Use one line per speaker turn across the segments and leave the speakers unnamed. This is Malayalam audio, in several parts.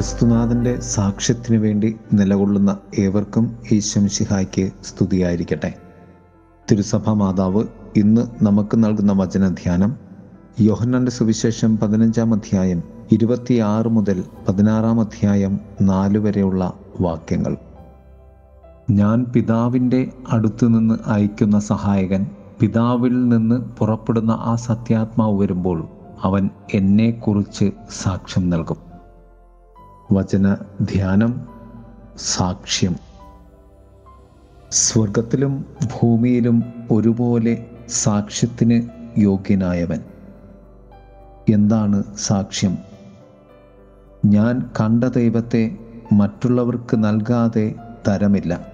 ക്രിസ്തുനാഥന്റെ സാക്ഷ്യത്തിനു വേണ്ടി നിലകൊള്ളുന്ന ഏവർക്കും ഈശ്വംശിഹായ്ക്ക് സ്തുതിയായിരിക്കട്ടെ. തിരുസഭാ മാതാവ് ഇന്ന് നമുക്ക് നൽകുന്ന വചനധ്യാനം യോഹന്നാന്റെ സുവിശേഷം പതിനഞ്ചാം അധ്യായം ഇരുപത്തിയാറ് മുതൽ പതിനാറാം അധ്യായം നാല് വരെയുള്ള വാക്യങ്ങൾ. ഞാൻ പിതാവിന്റെ അടുത്തു നിന്ന് അയക്കുന്ന സഹായകൻ പിതാവിൽ നിന്ന് പുറപ്പെടുന്ന ആ സത്യാത്മാവ് വരുമ്പോൾ അവൻ എന്നെക്കുറിച്ച് സാക്ഷ്യം നൽകും. വചന ധ്യാനം സാക്ഷ്യം. സ്വർഗത്തിലും ഭൂമിയിലും ഒരുപോലെ സാക്ഷ്യത്തിന് യോഗ്യനായവൻ. എന്താണ് സാക്ഷ്യം? ഞാൻ കണ്ട ദൈവത്തെ മറ്റുള്ളവർക്ക് നൽകാതെ തരമില്ല.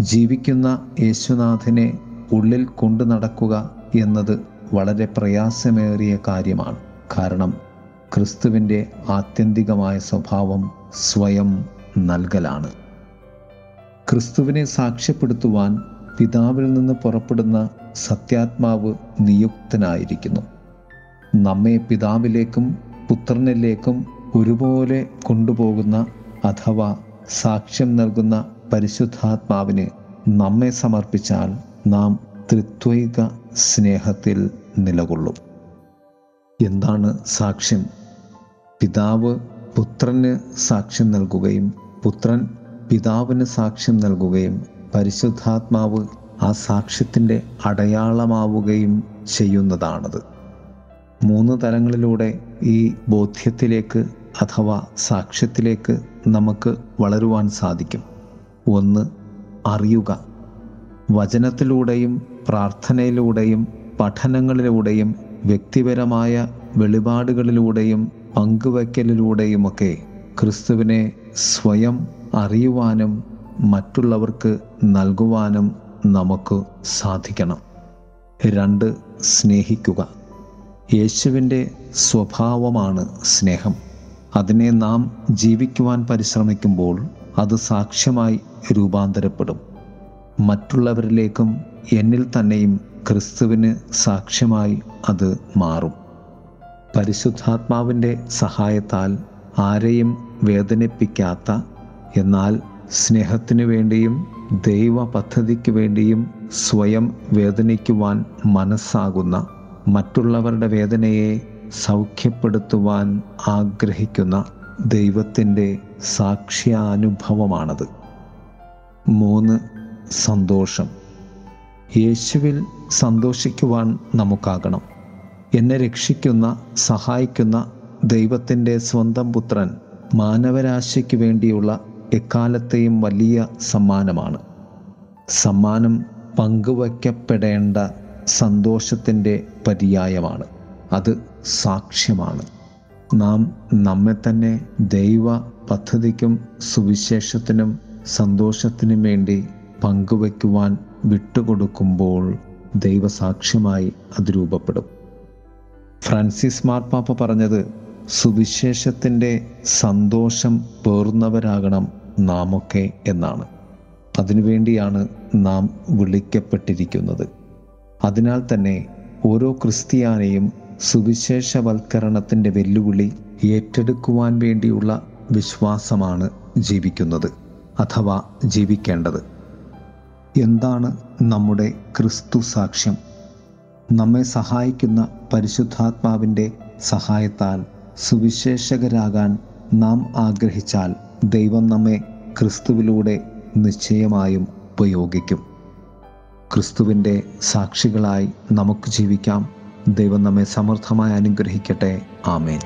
ജീവിക്കുന്ന യേശുനാഥനെ ഉള്ളിൽ കൊണ്ടു നടക്കുക എന്നത് വളരെ പ്രയാസമേറിയ കാര്യമാണ്. കാരണം ക്രിസ്തുവിന്റെ ആത്യന്തികമായ സ്വഭാവം സ്വയം നൽകലാണ്. ക്രിസ്തുവിനെ സാക്ഷ്യപ്പെടുത്തുവാൻ പിതാവിൽ നിന്ന് പുറപ്പെടുന്ന സത്യാത്മാവ് നിയുക്തനായിരിക്കുന്നു. നമ്മെ പിതാവിലേക്കും പുത്രനിലേക്കും ഒരുപോലെ കൊണ്ടുപോകുന്ന അഥവാ സാക്ഷ്യം നൽകുന്ന പരിശുദ്ധാത്മാവിന് നമ്മെ സമർപ്പിച്ചാൽ നാം ത്രിത്വൈക സ്നേഹത്തിൽ നിലകൊള്ളും. എന്താണ് സാക്ഷ്യം? പിതാവ് പുത്രന് സാക്ഷ്യം നൽകുകയും പുത്രൻ പിതാവിന് സാക്ഷ്യം നൽകുകയും പരിശുദ്ധാത്മാവ് ആ സാക്ഷ്യത്തിന്റെ അടയാളമാവുകയും ചെയ്യുന്നതാണത്. മൂന്ന് തലങ്ങളിലൂടെ ഈ ബോധ്യത്തിലേക്ക് അഥവാ സാക്ഷ്യത്തിലേക്ക് നമുക്ക് വളരുവാൻ സാധിക്കും. ഒന്ന് അറിയുക. വചനത്തിലൂടെയും പ്രാർത്ഥനയിലൂടെയും പഠനങ്ങളിലൂടെയും വ്യക്തിപരമായ വെളിപാടുകളിലൂടെയും പങ്കുവയ്ക്കലിലൂടെയുമൊക്കെ ക്രിസ്തുവിനെ സ്വയം അറിയുവാനും മറ്റുള്ളവർക്ക് നൽകുവാനും നമുക്ക് സാധിക്കണം. രണ്ട് സ്നേഹിക്കുക. യേശുവിന്റെ സ്വഭാവമാണ് സ്നേഹം. അതിനെ നാം ജീവിക്കുവാൻ പരിശ്രമിക്കുമ്പോൾ അത് സാക്ഷ്യമായി രൂപാന്തരപ്പെടും. മറ്റുള്ളവരിലേക്കും എന്നിൽ തന്നെയും ക്രിസ്തുവിന് സാക്ഷ്യമായി അത് മാറും. പരിശുദ്ധാത്മാവിന്റെ സഹായത്താൽ ആരെയും വേദനിപ്പിക്കാത്ത എന്നാൽ സ്നേഹത്തിനു വേണ്ടിയും ദൈവ പദ്ധതിക്ക് വേണ്ടിയും സ്വയം വേദനിക്കുവാൻ മനസ്സാകുന്ന മറ്റുള്ളവരുടെ വേദനയെ സൗഖ്യപ്പെടുത്തുവാൻ ആഗ്രഹിക്കുന്ന ദൈവത്തിന്റെ സാക്ഷ്യാനുഭവമാണത്. മൂന്ന് സന്തോഷം. യേശുവിൽ സന്തോഷിക്കുവാൻ നമുക്കാകണം. എന്നെ രക്ഷിക്കുന്ന സഹായിക്കുന്ന ദൈവത്തിന്റെ സ്വന്തം പുത്രൻ മാനവരാശിക്ക് വേണ്ടിയുള്ള എക്കാലത്തെയും വലിയ സമ്മാനമാണ്. സമ്മാനം പങ്കുവയ്ക്കപ്പെടേണ്ട സന്തോഷത്തിന്റെ പര്യായമാണ്. അത് സാക്ഷ്യമാണ്. നാം നമ്മെ തന്നെ ദൈവ പദ്ധതിക്കും സുവിശേഷത്തിനും സന്തോഷത്തിനും വേണ്ടി പങ്കുവയ്ക്കുവാൻ വിട്ടുകൊടുക്കുമ്പോൾ ദൈവസാക്ഷ്യമായി അത് രൂപപ്പെടും. ഫ്രാൻസിസ് മാർപ്പാപ്പ പറഞ്ഞത് സുവിശേഷത്തിന്റെ സന്തോഷം പേർന്നവരാകണം നാമൊക്കെ എന്നാണ്. അതിനുവേണ്ടിയാണ് നാം വിളിക്കപ്പെട്ടിരിക്കുന്നത്. അതിനാൽ തന്നെ ഓരോ ക്രിസ്ത്യാനെയും സുവിശേഷവൽക്കരണത്തിന്റെ വെല്ലുവിളി ഏറ്റെടുക്കുവാൻ വേണ്ടിയുള്ള വിശ്വാസമാണ് ജീവിക്കുന്നത് അഥവാ ജീവിക്കേണ്ടത്. എന്താണ് നമ്മുടെ ക്രിസ്തു സാക്ഷ്യം നമ്മെ സഹായിക്കുന്ന പരിശുദ്ധാത്മാവിന്റെ സഹായത്താൽ സുവിശേഷകരാകാൻ നാം ആഗ്രഹിച്ചാൽ ദൈവം നമ്മെ ക്രിസ്തുവിലൂടെ നിശ്ചയമായും ഉപയോഗിക്കും. ക്രിസ്തുവിന്റെ സാക്ഷികളായി നമുക്ക് ജീവിക്കാം. ദൈവം നമ്മെ സമർത്ഥമായി അനുഗ്രഹിക്കട്ടെ. ആമേൻ.